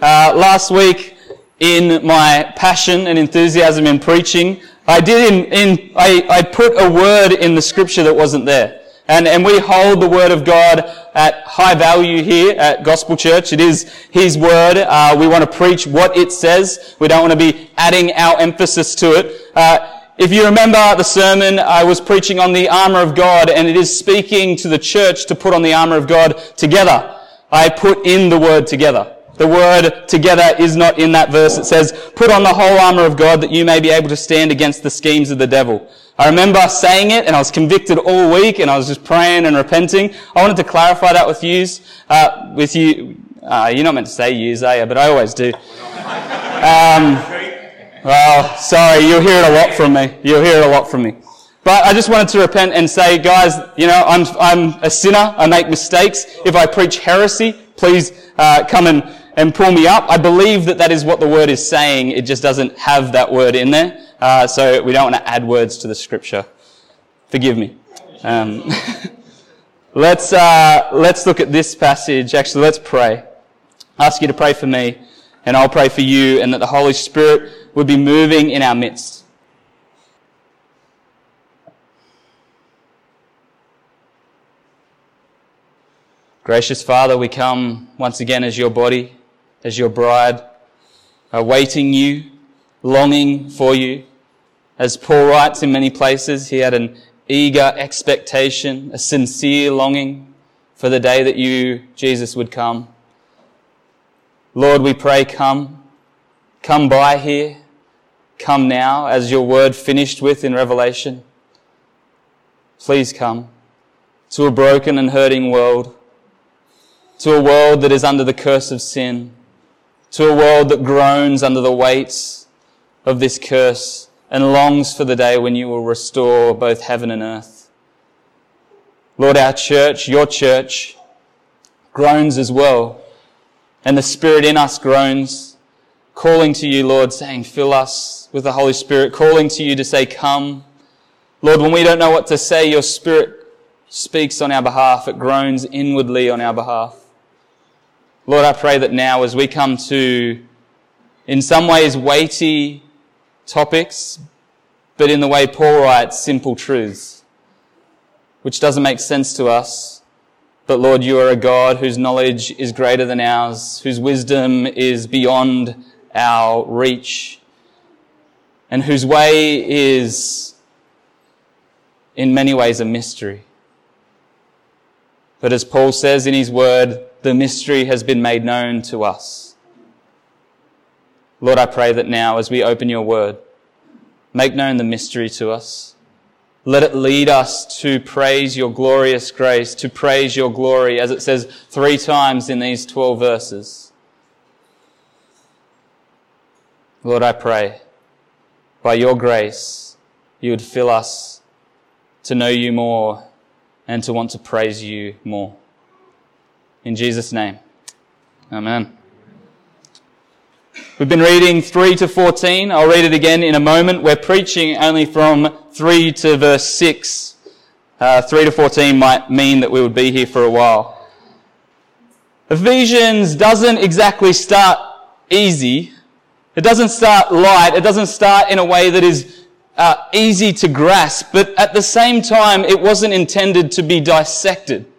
Uh, last week, in my passion and enthusiasm in preaching, I did in, in I, I put a word in the scripture that wasn't there. And, and we hold the word of God at high value here at Gospel Church. It is His word. Uh, we want to preach what it says. We don't want to be adding our emphasis to it. Uh, if you remember the sermon, I was preaching on the armor of God and it is speaking to the church to put on the armor of God together. I put in the word together. The word together is not in that verse. It says, put on the whole armor of God that you may be able to stand against the schemes of the devil. I remember saying it and I was convicted all week and I was just praying and repenting. I wanted to clarify that with you, uh, with you. Uh, you're not meant to say yous, are you? But I always do. Um, well, sorry, you'll hear it a lot from me. You'll hear it a lot from me. But I just wanted to repent and say, guys, you know, I'm, I'm a sinner. I make mistakes. If I preach heresy, please uh, come and, and pull me up. I believe that that is what the word is saying. It just doesn't have that word in there. Uh, so we don't want to add words to the scripture. Forgive me. Um, let's, uh, let's look at this passage. Actually, let's pray. I ask you to pray for me, and I'll pray for you, and that the Holy Spirit would be moving in our midst. Gracious Father, we come once again as your body, as your bride, awaiting you, longing for you. As Paul writes in many places, he had an eager expectation, a sincere longing for the day that you, Jesus, would come. Lord, we pray, come. Come by here. Come now, as your word finished with in Revelation. Please come to a broken and hurting world, to a world that is under the curse of sin, to a world that groans under the weight of this curse and longs for the day when you will restore both heaven and earth. Lord, our church, your church, groans as well, and the Spirit in us groans calling to you, Lord, saying, fill us with the Holy Spirit, calling to you to say, come. Lord, when we don't know what to say, your Spirit speaks on our behalf. It groans inwardly on our behalf. Lord, I pray that now as we come to, in some ways, weighty topics, but in the way Paul writes, simple truths, which doesn't make sense to us. But Lord, you are a God whose knowledge is greater than ours, whose wisdom is beyond our reach, and whose way is in many ways a mystery. But as Paul says in his word, the mystery has been made known to us. Lord, I pray that now as we open your word, make known the mystery to us. Let it lead us to praise your glorious grace, to praise your glory, as it says three times in these 12 verses. Lord, I pray, by your grace, you would fill us to know you more and to want to praise you more. In Jesus' name, amen. We've been reading 3 to 14. I'll read it again in a moment. We're preaching only from 3 to verse 6. Uh, 3 to 14 might mean that we would be here for a while. Ephesians doesn't exactly start easy, it doesn't start light. It doesn't start in a way that is uh, easy to grasp, but at the same time, it wasn't intended to be dissected.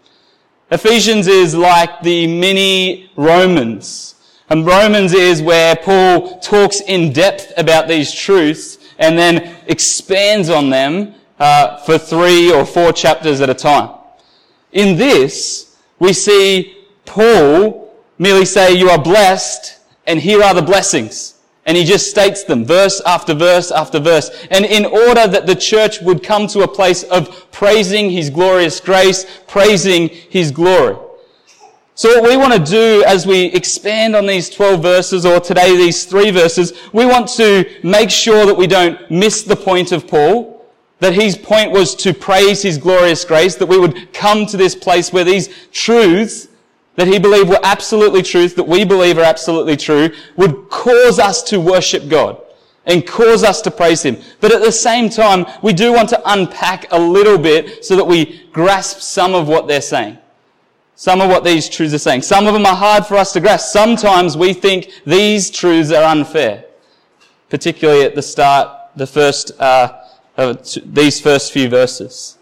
Ephesians is like the mini Romans. And Romans is where Paul talks in depth about these truths and then expands on them uh, for three or four chapters at a time. In this, we see Paul merely say, you are blessed and here are the blessings. And he just states them verse after verse after verse. And in order that the church would come to a place of praising his glorious grace, praising his glory. So what we want to do as we expand on these 12 verses, or today these three verses, we want to make sure that we don't miss the point of Paul, that his point was to praise his glorious grace, that we would come to this place where these truths that he believed were absolutely truth, that we believe are absolutely true, would cause us to worship God and cause us to praise Him. But at the same time, we do want to unpack a little bit so that we grasp some of what they're saying. Some of what these truths are saying. Some of them are hard for us to grasp. Sometimes we think these truths are unfair, particularly at the start, the first, uh, these first few verses.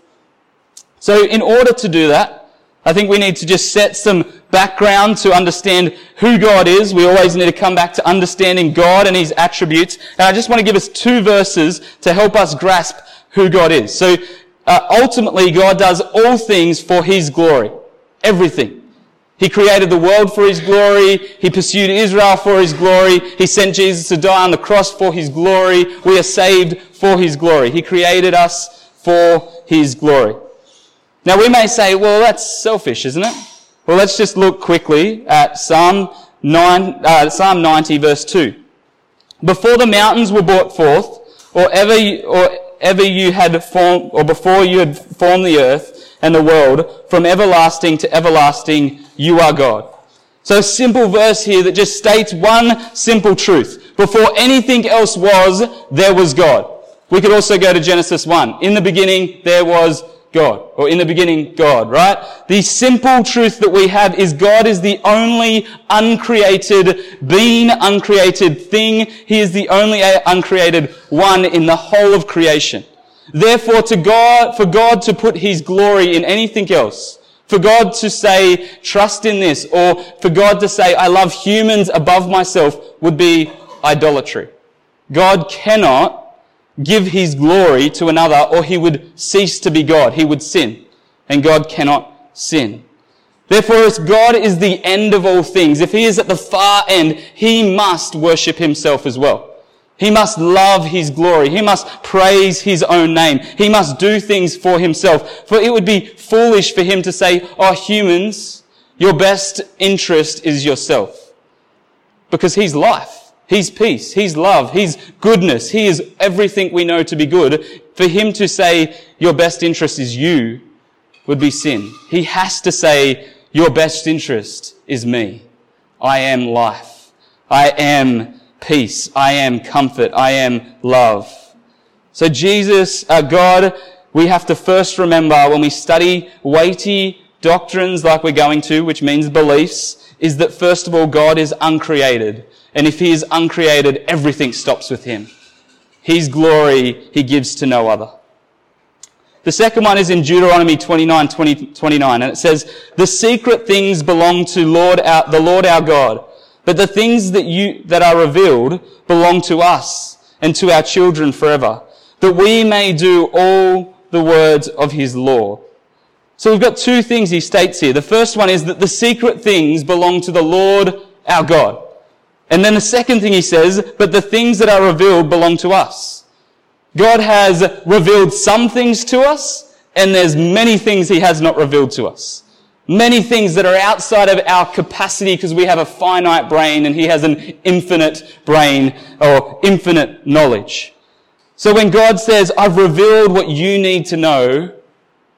So in order to do that, I think we need to just set some background to understand who God is. We always need to come back to understanding God and His attributes. And I just want to give us two verses to help us grasp who God is. So uh, ultimately, God does all things for His glory. Everything. He created the world for His glory. He pursued Israel for His glory. He sent Jesus to die on the cross for His glory. We are saved for His glory. He created us for His glory. Now we may say, well, that's selfish, isn't it? Well, let's just look quickly at Psalm 9, uh, Psalm 90 verse 2. Before the mountains were brought forth, or ever, you, or ever you had formed, or before you had formed the earth, and the world, from everlasting to everlasting, you are God. So a simple verse here that just states one simple truth. Before anything else was, there was God. We could also go to Genesis 1. In the beginning, there was God. Or in the beginning, God, right? The simple truth that we have is God is the only uncreated being, uncreated thing. He is the only uh, uncreated one in the whole of creation. Therefore, to God, for God to put His glory in anything else, for God to say, trust in this, or for God to say, I love humans above myself, would be idolatry. God cannot give His glory to another, or He would cease to be God. He would sin. And God cannot sin. Therefore, as God is the end of all things, if He is at the far end, He must worship Himself as well. He must love his glory. He must praise his own name. He must do things for himself. For it would be foolish for him to say, oh, humans, your best interest is yourself. Because he's life. He's peace. He's love. He's goodness. He is everything we know to be good. For him to say, your best interest is you would be sin. He has to say, your best interest is me. I am life. I am peace. I am comfort. I am love. So Jesus, uh, God, we have to first remember when we study weighty doctrines like we're going to, which means beliefs, is that first of all, God is uncreated. And if He is uncreated, everything stops with Him. His glory He gives to no other. The second one is in Deuteronomy 29, 20, 29, and it says, The secret things belong to Lord our, the Lord our God but the things that you, that are revealed belong to us and to our children forever, that we may do all the words of his law. So we've got two things he states here. The first one is that the secret things belong to the Lord our God. And then the second thing he says, but the things that are revealed belong to us. God has revealed some things to us, and there's many things he has not revealed to us many things that are outside of our capacity because we have a finite brain and he has an infinite brain or infinite knowledge. So when God says, I've revealed what you need to know,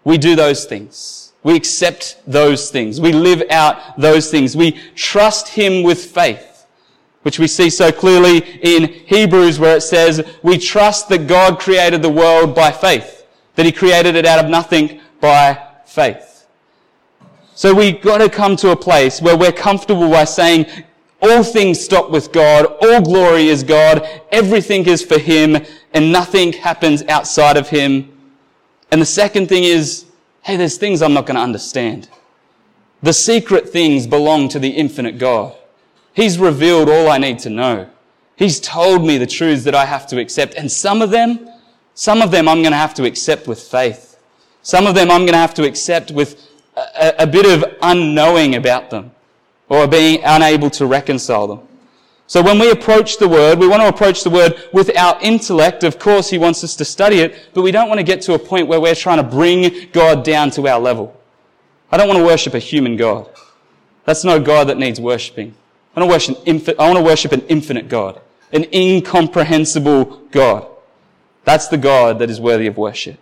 we do those things. We accept those things. We live out those things. We trust him with faith, which we see so clearly in Hebrews where it says, we trust that God created the world by faith, that he created it out of nothing by faith. So we have got to come to a place where we're comfortable by saying all things stop with God, all glory is God, everything is for Him, and nothing happens outside of Him. And the second thing is, hey, there's things I'm not going to understand. The secret things belong to the infinite God. He's revealed all I need to know. He's told me the truths that I have to accept. And some of them, some of them I'm going to have to accept with faith. Some of them I'm going to have to accept with a, a bit of unknowing about them or being unable to reconcile them. So when we approach the word, we want to approach the word with our intellect. Of course, he wants us to study it, but we don't want to get to a point where we're trying to bring God down to our level. I don't want to worship a human God. That's no God that needs worshipping. I want to worship, infi- I want to worship an infinite God, an incomprehensible God. That's the God that is worthy of worship.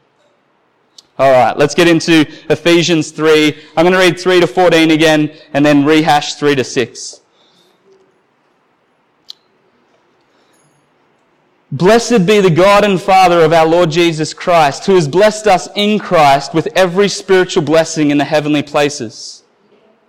All right, let's get into Ephesians 3. I'm going to read 3 to 14 again and then rehash 3 to 6. Blessed be the God and Father of our Lord Jesus Christ, who has blessed us in Christ with every spiritual blessing in the heavenly places,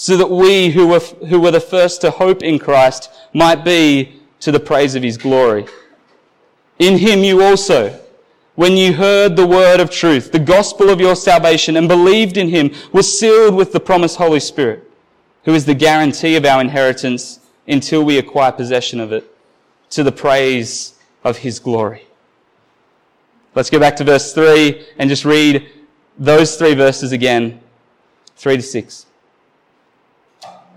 so that we who were, who were the first to hope in Christ might be to the praise of his glory. In him you also, when you heard the word of truth, the gospel of your salvation, and believed in him, was sealed with the promised Holy Spirit, who is the guarantee of our inheritance until we acquire possession of it, to the praise of his glory. Let's go back to verse 3 and just read those three verses again 3 to 6.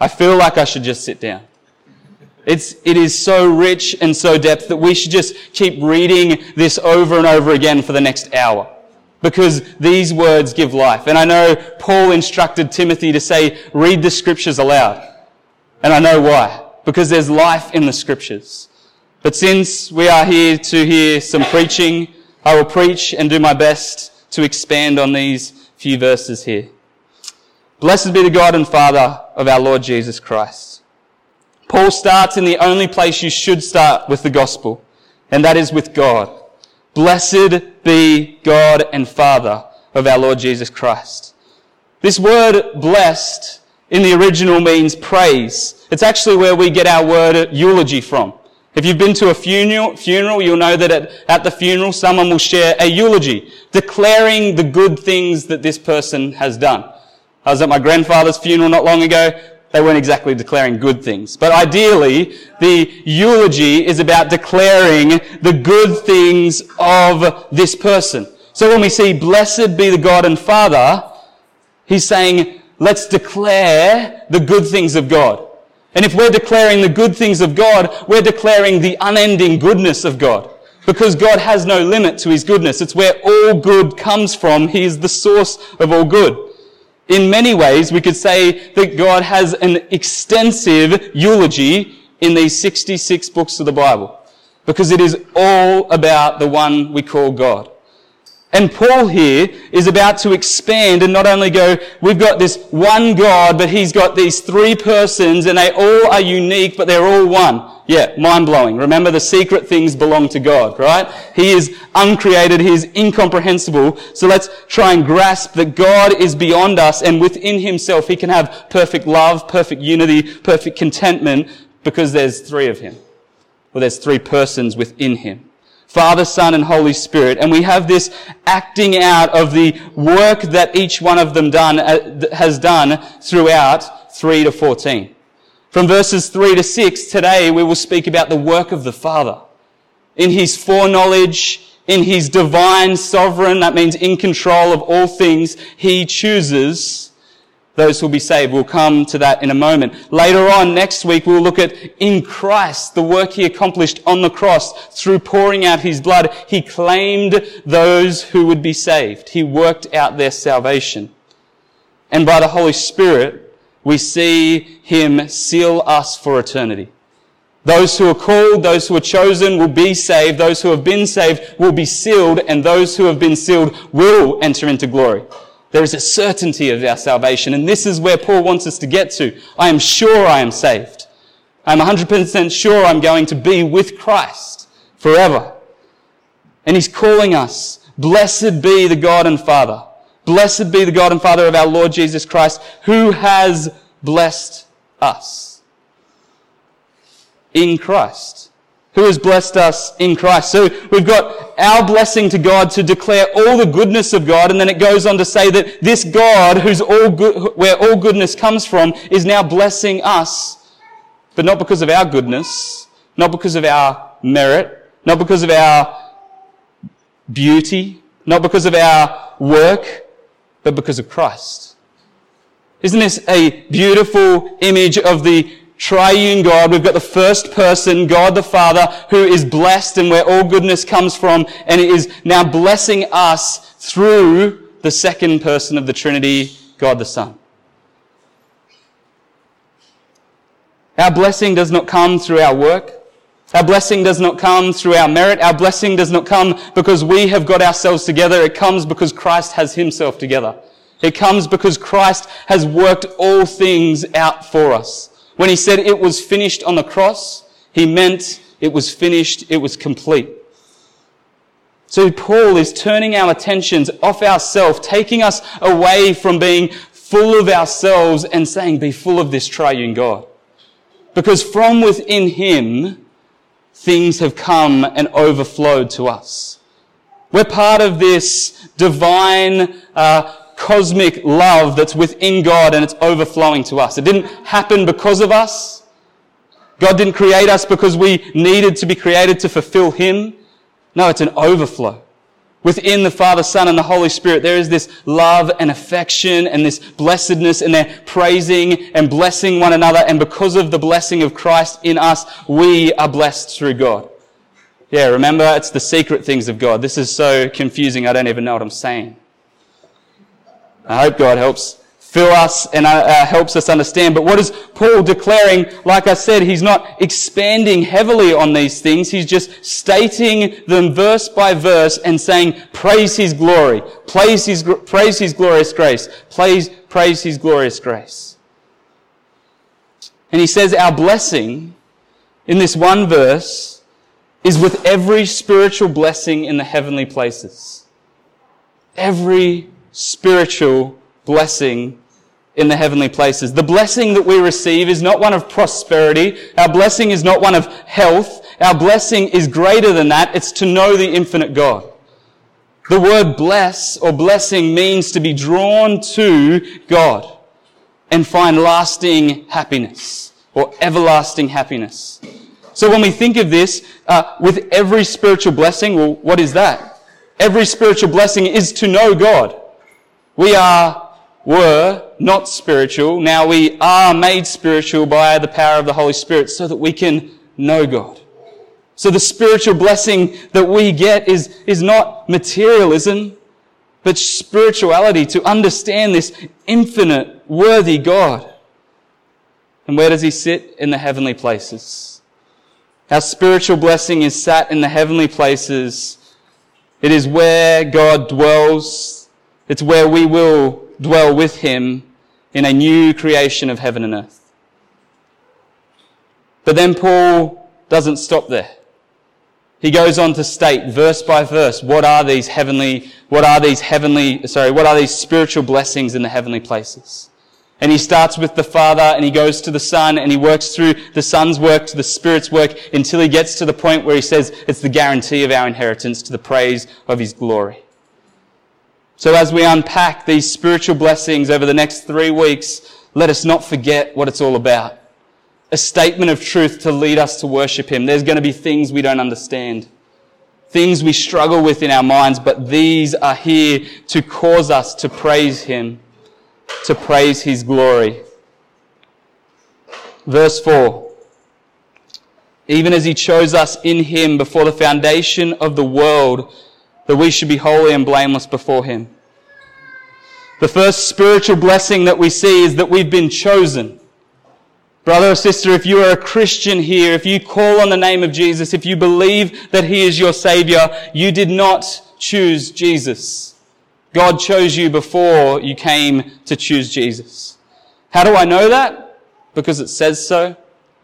I feel like I should just sit down. It's, it is so rich and so depth that we should just keep reading this over and over again for the next hour. Because these words give life. And I know Paul instructed Timothy to say, read the scriptures aloud. And I know why. Because there's life in the scriptures. But since we are here to hear some preaching, I will preach and do my best to expand on these few verses here. Blessed be the God and Father of our Lord Jesus Christ. Paul starts in the only place you should start with the gospel, and that is with God. Blessed be God and Father of our Lord Jesus Christ. This word blessed in the original means praise. It's actually where we get our word eulogy from. If you've been to a funeral, funeral you'll know that at, at the funeral someone will share a eulogy, declaring the good things that this person has done. I was at my grandfather's funeral not long ago. They weren't exactly declaring good things. But ideally, the eulogy is about declaring the good things of this person. So when we see blessed be the God and Father, he's saying, let's declare the good things of God. And if we're declaring the good things of God, we're declaring the unending goodness of God. Because God has no limit to his goodness. It's where all good comes from. He is the source of all good. In many ways, we could say that God has an extensive eulogy in these 66 books of the Bible. Because it is all about the one we call God. And Paul here is about to expand and not only go, we've got this one God, but he's got these three persons and they all are unique, but they're all one. Yeah, mind blowing. Remember the secret things belong to God, right? He is uncreated. He is incomprehensible. So let's try and grasp that God is beyond us and within himself he can have perfect love, perfect unity, perfect contentment because there's three of him. Well, there's three persons within him. Father, Son, and Holy Spirit. And we have this acting out of the work that each one of them done, uh, has done throughout 3 to 14. From verses 3 to 6, today we will speak about the work of the Father. In His foreknowledge, in His divine sovereign, that means in control of all things, He chooses those who will be saved. We'll come to that in a moment. Later on, next week, we'll look at in Christ, the work He accomplished on the cross through pouring out His blood. He claimed those who would be saved. He worked out their salvation. And by the Holy Spirit, we see him seal us for eternity. Those who are called, those who are chosen will be saved. Those who have been saved will be sealed and those who have been sealed will enter into glory. There is a certainty of our salvation. And this is where Paul wants us to get to. I am sure I am saved. I'm 100% sure I'm going to be with Christ forever. And he's calling us, blessed be the God and Father. Blessed be the God and Father of our Lord Jesus Christ, who has blessed us in Christ who has blessed us in Christ. So we've got our blessing to God to declare all the goodness of God, and then it goes on to say that this God, who's all good, where all goodness comes from, is now blessing us, but not because of our goodness, not because of our merit, not because of our beauty, not because of our work, but because of Christ. Isn't this a beautiful image of the triune God. We've got the first person, God the Father, who is blessed and where all goodness comes from, and it is now blessing us through the second person of the Trinity, God the Son. Our blessing does not come through our work. Our blessing does not come through our merit. Our blessing does not come because we have got ourselves together. It comes because Christ has himself together. It comes because Christ has worked all things out for us. When he said it was finished on the cross, he meant it was finished, it was complete. So Paul is turning our attentions off ourselves, taking us away from being full of ourselves and saying, be full of this triune God. Because from within him, things have come and overflowed to us. We're part of this divine uh, cosmic love that's within God and it's overflowing to us. It didn't happen because of us. God didn't create us because we needed to be created to fulfill Him. No, it's an overflow. Within the Father, Son, and the Holy Spirit, there is this love and affection and this blessedness and they're praising and blessing one another. And because of the blessing of Christ in us, we are blessed through God. Yeah, remember, it's the secret things of God. This is so confusing, I don't even know what I'm saying. I hope God helps fill us and uh, uh, helps us understand. But what is Paul declaring? Like I said, he's not expanding heavily on these things. He's just stating them verse by verse and saying, praise his glory, praise his, praise his glorious grace, praise, praise his glorious grace. And he says our blessing in this one verse is with every spiritual blessing in the heavenly places. Every spiritual blessing in the heavenly places. The blessing that we receive is not one of prosperity. Our blessing is not one of health. Our blessing is greater than that. It's to know the infinite God. The word bless or blessing means to be drawn to God and find lasting happiness or everlasting happiness. So when we think of this, uh, with every spiritual blessing, well, what is that? Every spiritual blessing is to know God. We are, were not spiritual. Now we are made spiritual by the power of the Holy Spirit so that we can know God. So the spiritual blessing that we get is, is not materialism, but spirituality to understand this infinite, worthy God. And where does he sit? In the heavenly places. Our spiritual blessing is sat in the heavenly places. It is where God dwells it's where we will dwell with him in a new creation of heaven and earth. But then Paul doesn't stop there. He goes on to state verse by verse, what are these heavenly, what are these heavenly, sorry, what are these spiritual blessings in the heavenly places? And he starts with the Father and he goes to the Son and he works through the Son's work to the Spirit's work until he gets to the point where he says it's the guarantee of our inheritance to the praise of his glory. So as we unpack these spiritual blessings over the next three weeks, let us not forget what it's all about. A statement of truth to lead us to worship Him. There's going to be things we don't understand. Things we struggle with in our minds, but these are here to cause us to praise Him, to praise His glory. Verse 4. Even as He chose us in Him before the foundation of the world, that we should be holy and blameless before Him. The first spiritual blessing that we see is that we've been chosen. Brother or sister, if you are a Christian here, if you call on the name of Jesus, if you believe that He is your Savior, you did not choose Jesus. God chose you before you came to choose Jesus. How do I know that? Because it says so,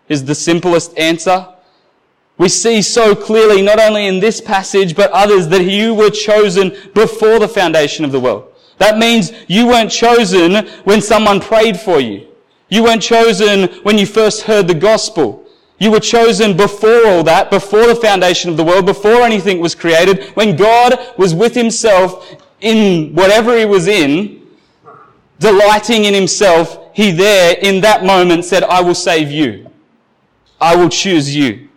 is the simplest answer. We see so clearly, not only in this passage, but others, that you were chosen before the foundation of the world. That means you weren't chosen when someone prayed for you. You weren't chosen when you first heard the gospel. You were chosen before all that, before the foundation of the world, before anything was created, when God was with himself in whatever he was in, delighting in himself, he there in that moment said, I will save you. I will choose you.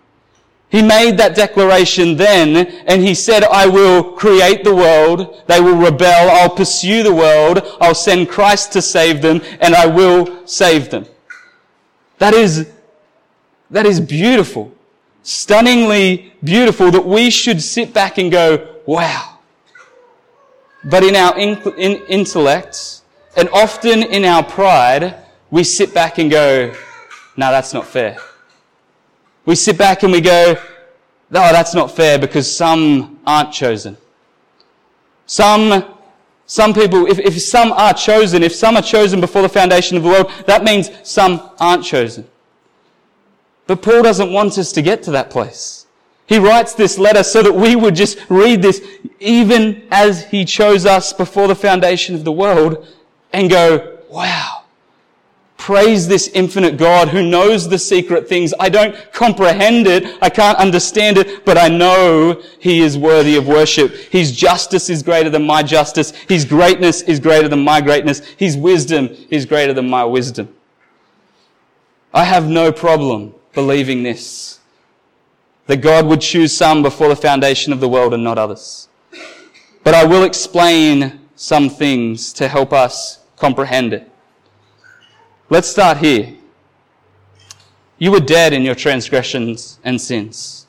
He made that declaration then, and he said, I will create the world, they will rebel, I'll pursue the world, I'll send Christ to save them, and I will save them. That is, that is beautiful. Stunningly beautiful that we should sit back and go, wow. But in our in, in intellect, and often in our pride, we sit back and go, no, that's not fair. We sit back and we go, oh, that's not fair because some aren't chosen. Some, some people, if, if some are chosen, if some are chosen before the foundation of the world, that means some aren't chosen. But Paul doesn't want us to get to that place. He writes this letter so that we would just read this even as he chose us before the foundation of the world and go, wow, praise this infinite God who knows the secret things. I don't comprehend it. I can't understand it, but I know he is worthy of worship. His justice is greater than my justice. His greatness is greater than my greatness. His wisdom is greater than my wisdom. I have no problem believing this. That God would choose some before the foundation of the world and not others. But I will explain some things to help us comprehend it. Let's start here. You were dead in your transgressions and sins.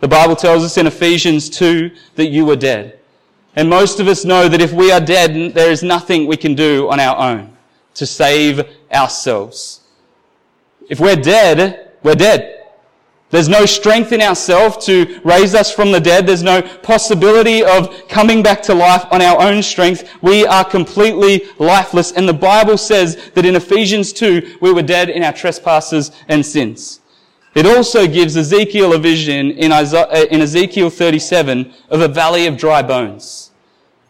The Bible tells us in Ephesians 2 that you were dead. And most of us know that if we are dead, there is nothing we can do on our own to save ourselves. If we're dead, we're dead. There's no strength in ourselves to raise us from the dead. There's no possibility of coming back to life on our own strength. We are completely lifeless. And the Bible says that in Ephesians 2, we were dead in our trespasses and sins. It also gives Ezekiel a vision in uh, Ezekiel 37 of a valley of dry bones.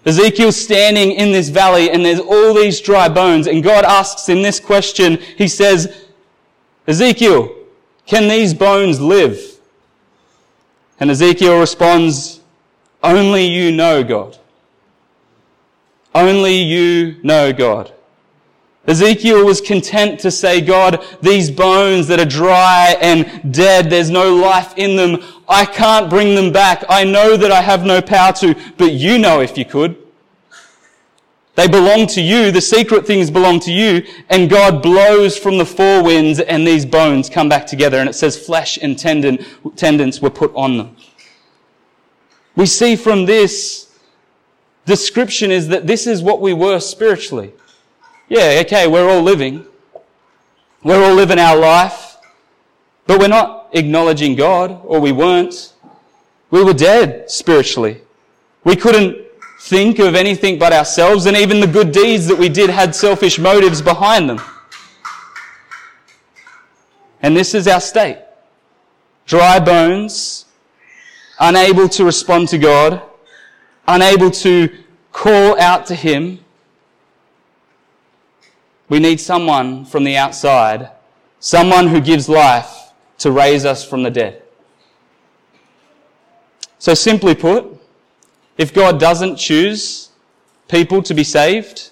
Ezekiel's standing in this valley and there's all these dry bones and God asks him this question. He says, Ezekiel, can these bones live? And Ezekiel responds, Only you know, God. Only you know, God. Ezekiel was content to say, God, these bones that are dry and dead, there's no life in them. I can't bring them back. I know that I have no power to, but you know if you could. They belong to you. The secret things belong to you. And God blows from the four winds and these bones come back together. And it says flesh and tendon, tendons were put on them. We see from this description is that this is what we were spiritually. Yeah, okay, we're all living. We're all living our life. But we're not acknowledging God, or we weren't. We were dead spiritually. We couldn't think of anything but ourselves, and even the good deeds that we did had selfish motives behind them. And this is our state. Dry bones, unable to respond to God, unable to call out to Him. We need someone from the outside, someone who gives life to raise us from the dead. So simply put, if God doesn't choose people to be saved,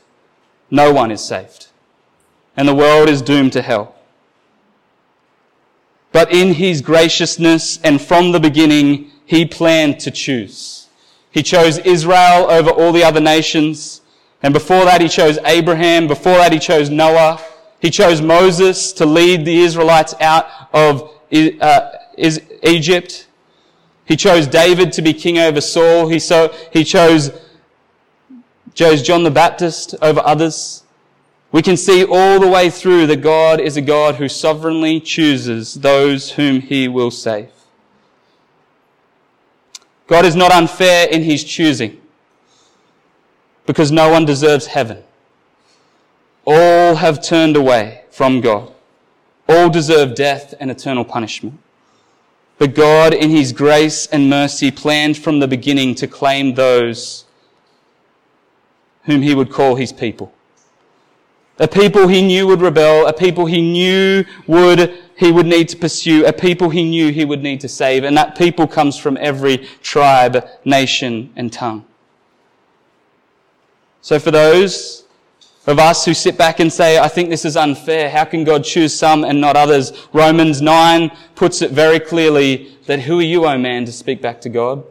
no one is saved. And the world is doomed to hell. But in his graciousness and from the beginning, he planned to choose. He chose Israel over all the other nations. And before that, he chose Abraham. Before that, he chose Noah. He chose Moses to lead the Israelites out of uh, Egypt. He chose David to be king over Saul. He, so, he chose, chose John the Baptist over others. We can see all the way through that God is a God who sovereignly chooses those whom he will save. God is not unfair in his choosing. because no one deserves heaven. All have turned away from God. All deserve death and eternal punishment. But God, in His grace and mercy, planned from the beginning to claim those whom He would call His people. A people He knew would rebel, a people He knew would, He would need to pursue, a people He knew He would need to save. And that people comes from every tribe, nation, and tongue. So for those of us who sit back and say, I think this is unfair. How can God choose some and not others? Romans 9 puts it very clearly that who are you, O man, to speak back to God?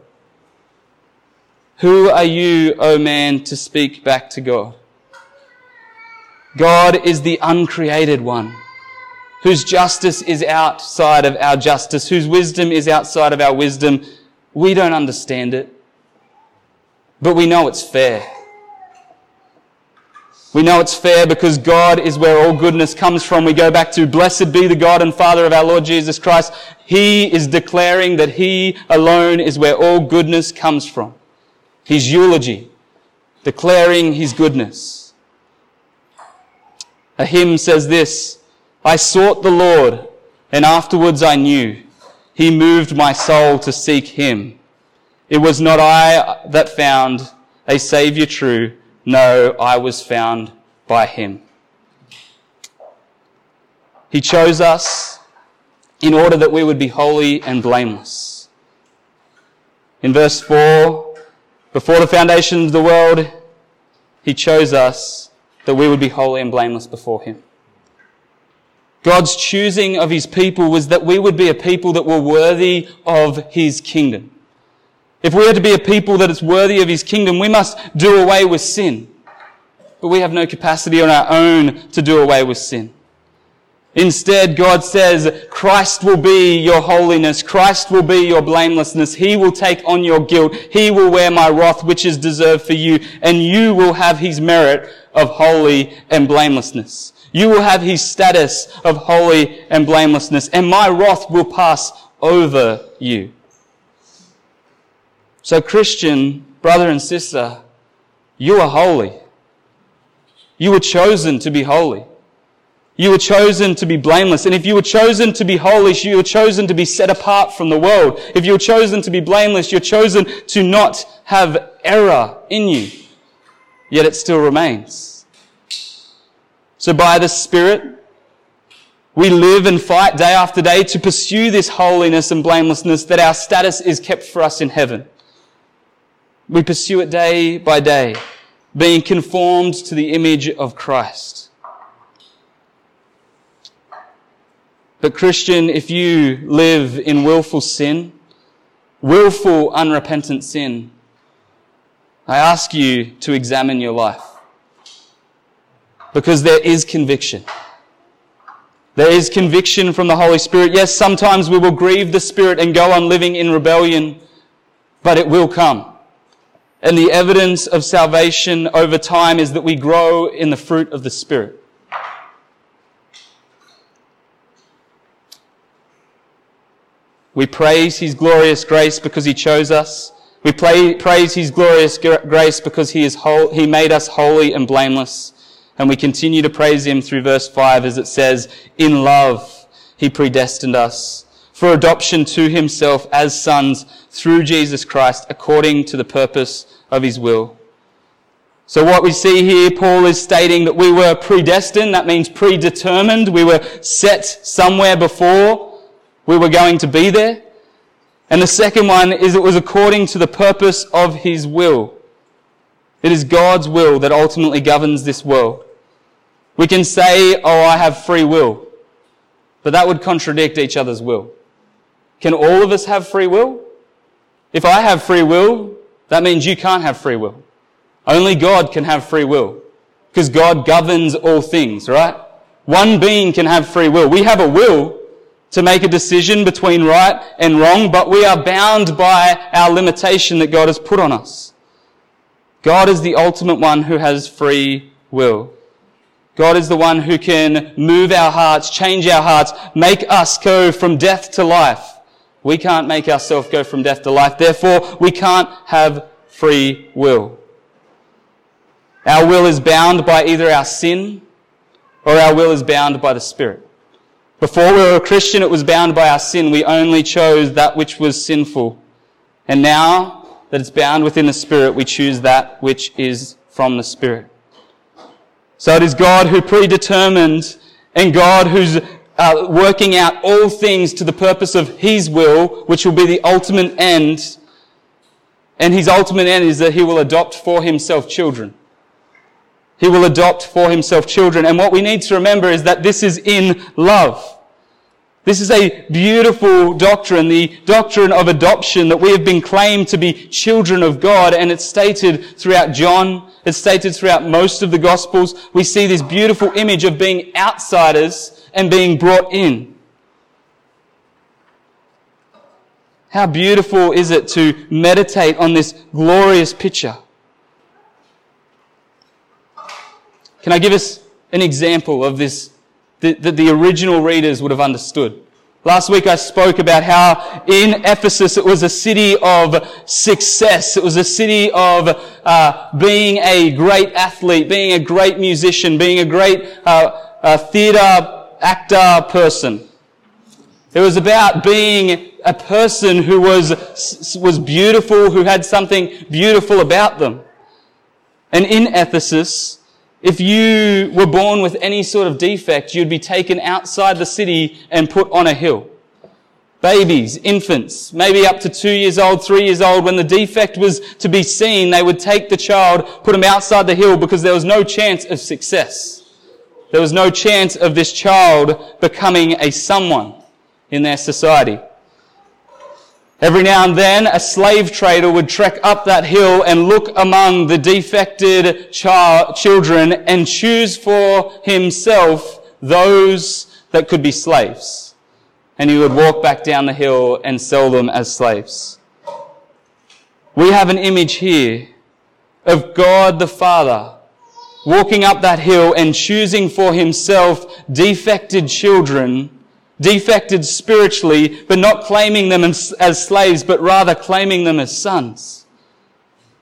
Who are you, O man, to speak back to God? God is the uncreated one, whose justice is outside of our justice, whose wisdom is outside of our wisdom. We don't understand it, but we know it's fair. We know it's fair because God is where all goodness comes from. We go back to blessed be the God and Father of our Lord Jesus Christ. He is declaring that He alone is where all goodness comes from. His eulogy, declaring His goodness. A hymn says this, I sought the Lord and afterwards I knew He moved my soul to seek Him. It was not I that found a Saviour true, no, I was found by him. He chose us in order that we would be holy and blameless. In verse 4, before the foundation of the world, he chose us that we would be holy and blameless before him. God's choosing of his people was that we would be a people that were worthy of his kingdom. If we are to be a people that is worthy of his kingdom, we must do away with sin. But we have no capacity on our own to do away with sin. Instead, God says, Christ will be your holiness. Christ will be your blamelessness. He will take on your guilt. He will wear my wrath, which is deserved for you. And you will have his merit of holy and blamelessness. You will have his status of holy and blamelessness. And my wrath will pass over you. So Christian, brother and sister, you are holy. You were chosen to be holy. You were chosen to be blameless. And if you were chosen to be holy, you were chosen to be set apart from the world. If you were chosen to be blameless, you're chosen to not have error in you. Yet it still remains. So by the Spirit, we live and fight day after day to pursue this holiness and blamelessness that our status is kept for us in heaven. We pursue it day by day, being conformed to the image of Christ. But Christian, if you live in willful sin, willful unrepentant sin, I ask you to examine your life. Because there is conviction. There is conviction from the Holy Spirit. Yes, sometimes we will grieve the Spirit and go on living in rebellion, but it will come. And the evidence of salvation over time is that we grow in the fruit of the Spirit. We praise His glorious grace because He chose us. We praise His glorious grace because He, is whole, he made us holy and blameless. And we continue to praise Him through verse 5 as it says, In love He predestined us for adoption to himself as sons through Jesus Christ according to the purpose of his will. So what we see here, Paul is stating that we were predestined. That means predetermined. We were set somewhere before we were going to be there. And the second one is it was according to the purpose of his will. It is God's will that ultimately governs this world. We can say, oh, I have free will. But that would contradict each other's will. Can all of us have free will? If I have free will, that means you can't have free will. Only God can have free will. Because God governs all things, right? One being can have free will. We have a will to make a decision between right and wrong, but we are bound by our limitation that God has put on us. God is the ultimate one who has free will. God is the one who can move our hearts, change our hearts, make us go from death to life. We can't make ourselves go from death to life. Therefore, we can't have free will. Our will is bound by either our sin or our will is bound by the Spirit. Before we were a Christian, it was bound by our sin. We only chose that which was sinful. And now that it's bound within the Spirit, we choose that which is from the Spirit. So it is God who predetermined and God who's uh, working out all things to the purpose of His will, which will be the ultimate end. And His ultimate end is that He will adopt for Himself children. He will adopt for Himself children. And what we need to remember is that this is in love. This is a beautiful doctrine, the doctrine of adoption that we have been claimed to be children of God and it's stated throughout John, it's stated throughout most of the Gospels. We see this beautiful image of being outsiders and being brought in. How beautiful is it to meditate on this glorious picture? Can I give us an example of this that the, original readers would have understood? Last week I spoke about how in Ephesus it was a city of success. It was a city of uh, being a great athlete, being a great musician, being a great uh, uh, theatre actor person. It was about being a person who was, was beautiful, who had something beautiful about them. And in Ephesus, if you were born with any sort of defect, you'd be taken outside the city and put on a hill. Babies, infants, maybe up to two years old, three years old, when the defect was to be seen, they would take the child, put him outside the hill because there was no chance of success. There was no chance of this child becoming a someone in their society. Every now and then, a slave trader would trek up that hill and look among the defected child, children and choose for himself those that could be slaves. And he would walk back down the hill and sell them as slaves. We have an image here of God the Father walking up that hill and choosing for himself defected children defected spiritually, but not claiming them as, as, slaves, but rather claiming them as sons.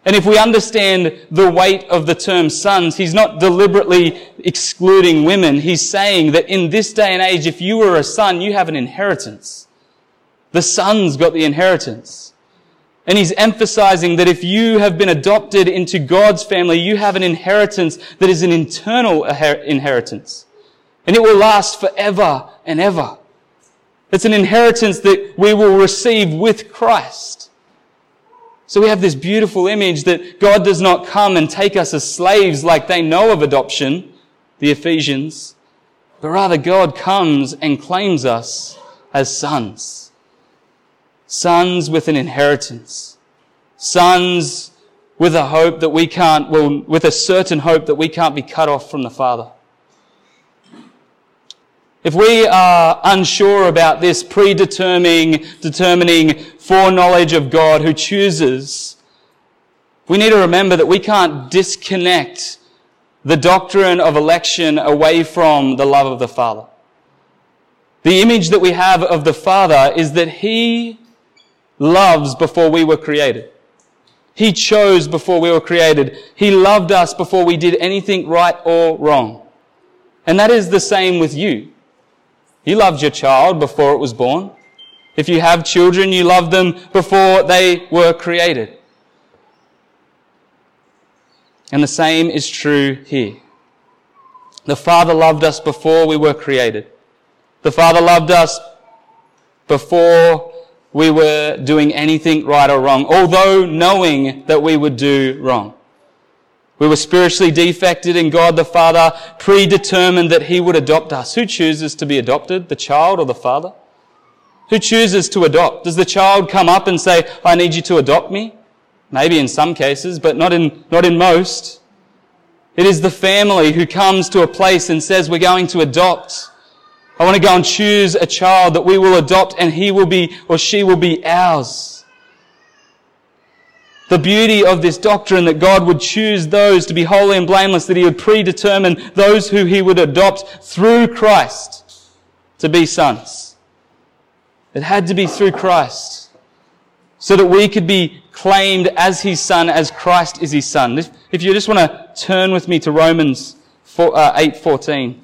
And if we understand the weight of the term sons, he's not deliberately excluding women. He's saying that in this day and age, if you were a son, you have an inheritance. The sons got the inheritance. And he's emphasizing that if you have been adopted into God's family, you have an inheritance that is an internal inheritance. And it will last forever and ever. It's an inheritance that we will receive with Christ. So we have this beautiful image that God does not come and take us as slaves like they know of adoption, the Ephesians, but rather God comes and claims us as sons. Sons with an inheritance. Sons with a hope that we can't, well, with a certain hope that we can't be cut off from the Father. If we are unsure about this predetermining, determining foreknowledge of God who chooses, we need to remember that we can't disconnect the doctrine of election away from the love of the Father. The image that we have of the Father is that He loves before we were created. He chose before we were created. He loved us before we did anything right or wrong. And that is the same with you. You loved your child before it was born. If you have children, you love them before they were created. And the same is true here. The Father loved us before we were created. The Father loved us before we were doing anything right or wrong, although knowing that we would do wrong. We were spiritually defected and God the Father predetermined that He would adopt us. Who chooses to be adopted? The child or the father? Who chooses to adopt? Does the child come up and say, I need you to adopt me? Maybe in some cases, but not in, not in most. It is the family who comes to a place and says, we're going to adopt. I want to go and choose a child that we will adopt and he will be or she will be ours. The beauty of this doctrine that God would choose those to be holy and blameless, that He would predetermine those who He would adopt through Christ to be sons. It had to be through Christ. so that we could be claimed as his son, as Christ is his son. If, you just want to turn with me to Romans 4, uh, 8.14.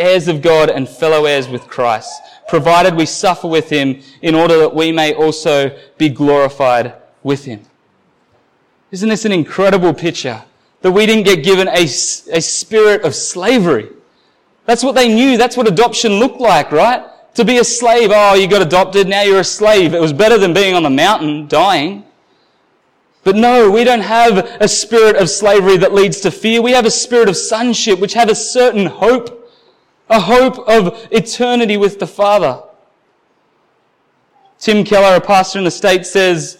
heirs of God and fellow heirs with Christ, provided we suffer with Him in order that we may also be glorified with Him. Isn't this an incredible picture? That we didn't get given a, a spirit of slavery. That's what they knew. That's what adoption looked like, right? To be a slave. Oh, you got adopted. Now you're a slave. It was better than being on the mountain dying. But no, we don't have a spirit of slavery that leads to fear. We have a spirit of sonship, which have a certain hope, a hope of eternity with the Father. Tim Keller, a pastor in the States, says,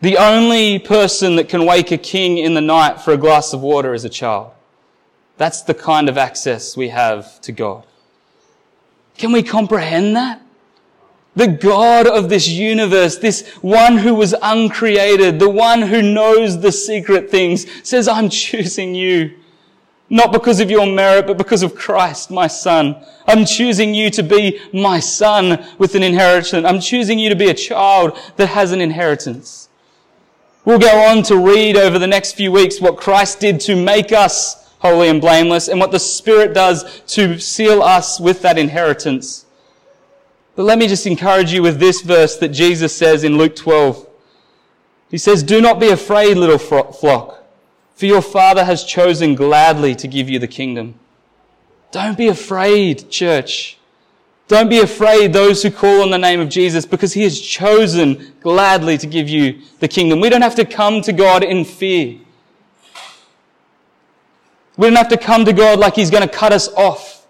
the only person that can wake a king in the night for a glass of water is a child. That's the kind of access we have to God. Can we comprehend that? The God of this universe, this one who was uncreated, the one who knows the secret things, says, I'm choosing you. Not because of your merit, but because of Christ, my son. I'm choosing you to be my son with an inheritance. I'm choosing you to be a child that has an inheritance. We'll go on to read over the next few weeks what Christ did to make us holy and blameless and what the Spirit does to seal us with that inheritance. But let me just encourage you with this verse that Jesus says in Luke 12. He says, Do not be afraid, little flock, for your Father has chosen gladly to give you the kingdom. Don't be afraid, church. Don't be afraid, those who call on the name of Jesus, because he has chosen gladly to give you the kingdom. We don't have to come to God in fear. We don't have to come to God like he's going to cut us off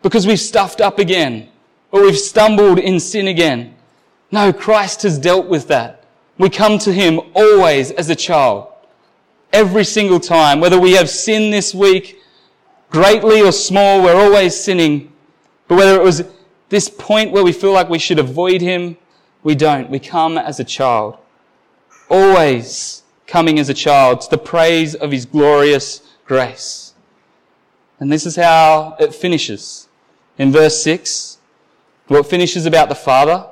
because we've stuffed up again or we've stumbled in sin again. No, Christ has dealt with that. We come to him always as a child. Every single time, whether we have sinned this week, greatly or small, we're always sinning. But whether it was this point where we feel like we should avoid him, we don't. We come as a child. Always coming as a child to the praise of his glorious grace. And this is how it finishes. In verse 6, what finishes about the Father,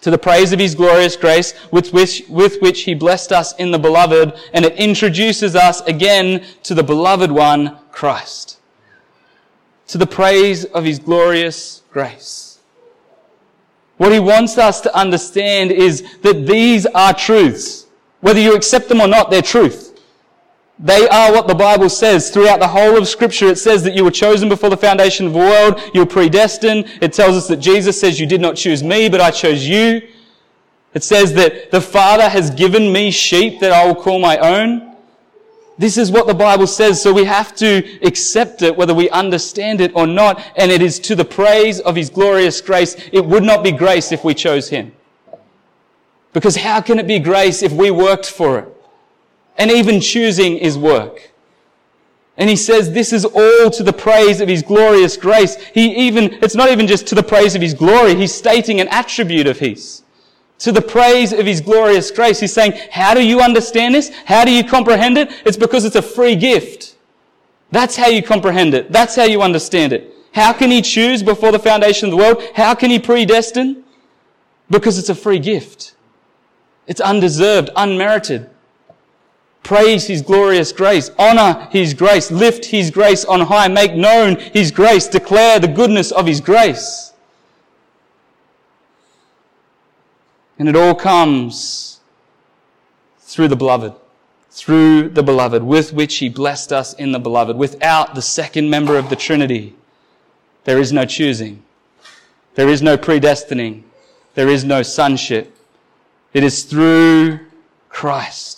to the praise of his glorious grace with which, with which he blessed us in the beloved, and it introduces us again to the beloved one, Christ. To the praise of his glorious grace. What he wants us to understand is that these are truths. Whether you accept them or not, they're truth. They are what the Bible says. Throughout the whole of scripture, it says that you were chosen before the foundation of the world. You were predestined. It tells us that Jesus says, you did not choose me, but I chose you. It says that the Father has given me sheep that I will call my own. This is what the Bible says, so we have to accept it whether we understand it or not, and it is to the praise of His glorious grace. It would not be grace if we chose Him. Because how can it be grace if we worked for it? And even choosing is work. And he says this is all to the praise of his glorious grace. He even, it's not even just to the praise of his glory. He's stating an attribute of his. To the praise of his glorious grace. He's saying, how do you understand this? How do you comprehend it? It's because it's a free gift. That's how you comprehend it. That's how you understand it. How can he choose before the foundation of the world? How can he predestine? Because it's a free gift. It's undeserved, unmerited. Praise His glorious grace. Honor His grace. Lift His grace on high. Make known His grace. Declare the goodness of His grace. And it all comes through the beloved. Through the beloved, with which He blessed us in the beloved. Without the second member of the Trinity, there is no choosing. There is no predestining. There is no sonship. It is through Christ.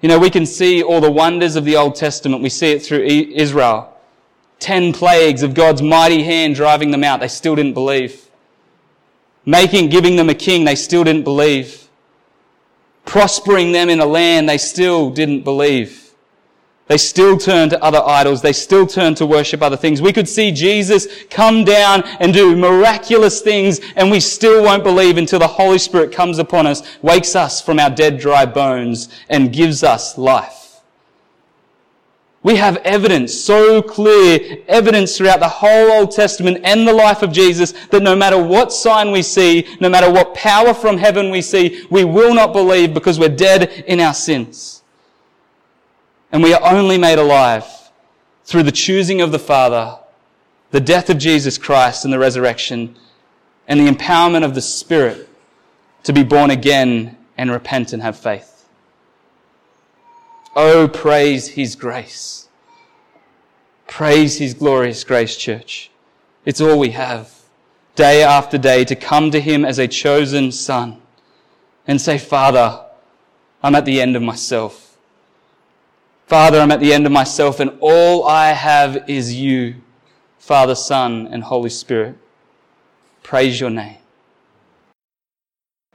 You know, we can see all the wonders of the Old Testament. We see it through Israel. ten plagues of God's mighty hand driving them out, they still didn't believe. Making, giving them a king, they still didn't believe. Prospering them in a land, they still didn't believe. They still turn to other idols. They still turn to worship other things. We could see Jesus come down and do miraculous things and we still won't believe until the Holy Spirit comes upon us, wakes us from our dead, dry bones and gives us life. We have evidence, so clear evidence throughout the whole Old Testament and the life of Jesus that no matter what sign we see, no matter what power from heaven we see, we will not believe because we're dead in our sins. And we are only made alive through the choosing of the Father, the death of Jesus Christ and the resurrection, and the empowerment of the Spirit to be born again and repent and have faith. Oh, praise His grace. Praise His glorious grace, church. It's all we have, day after day, to come to Him as a chosen son and say, Father, I'm at the end of myself. Father, I'm at the end of myself and all I have is you, Father, Son, and Holy Spirit. Praise your name.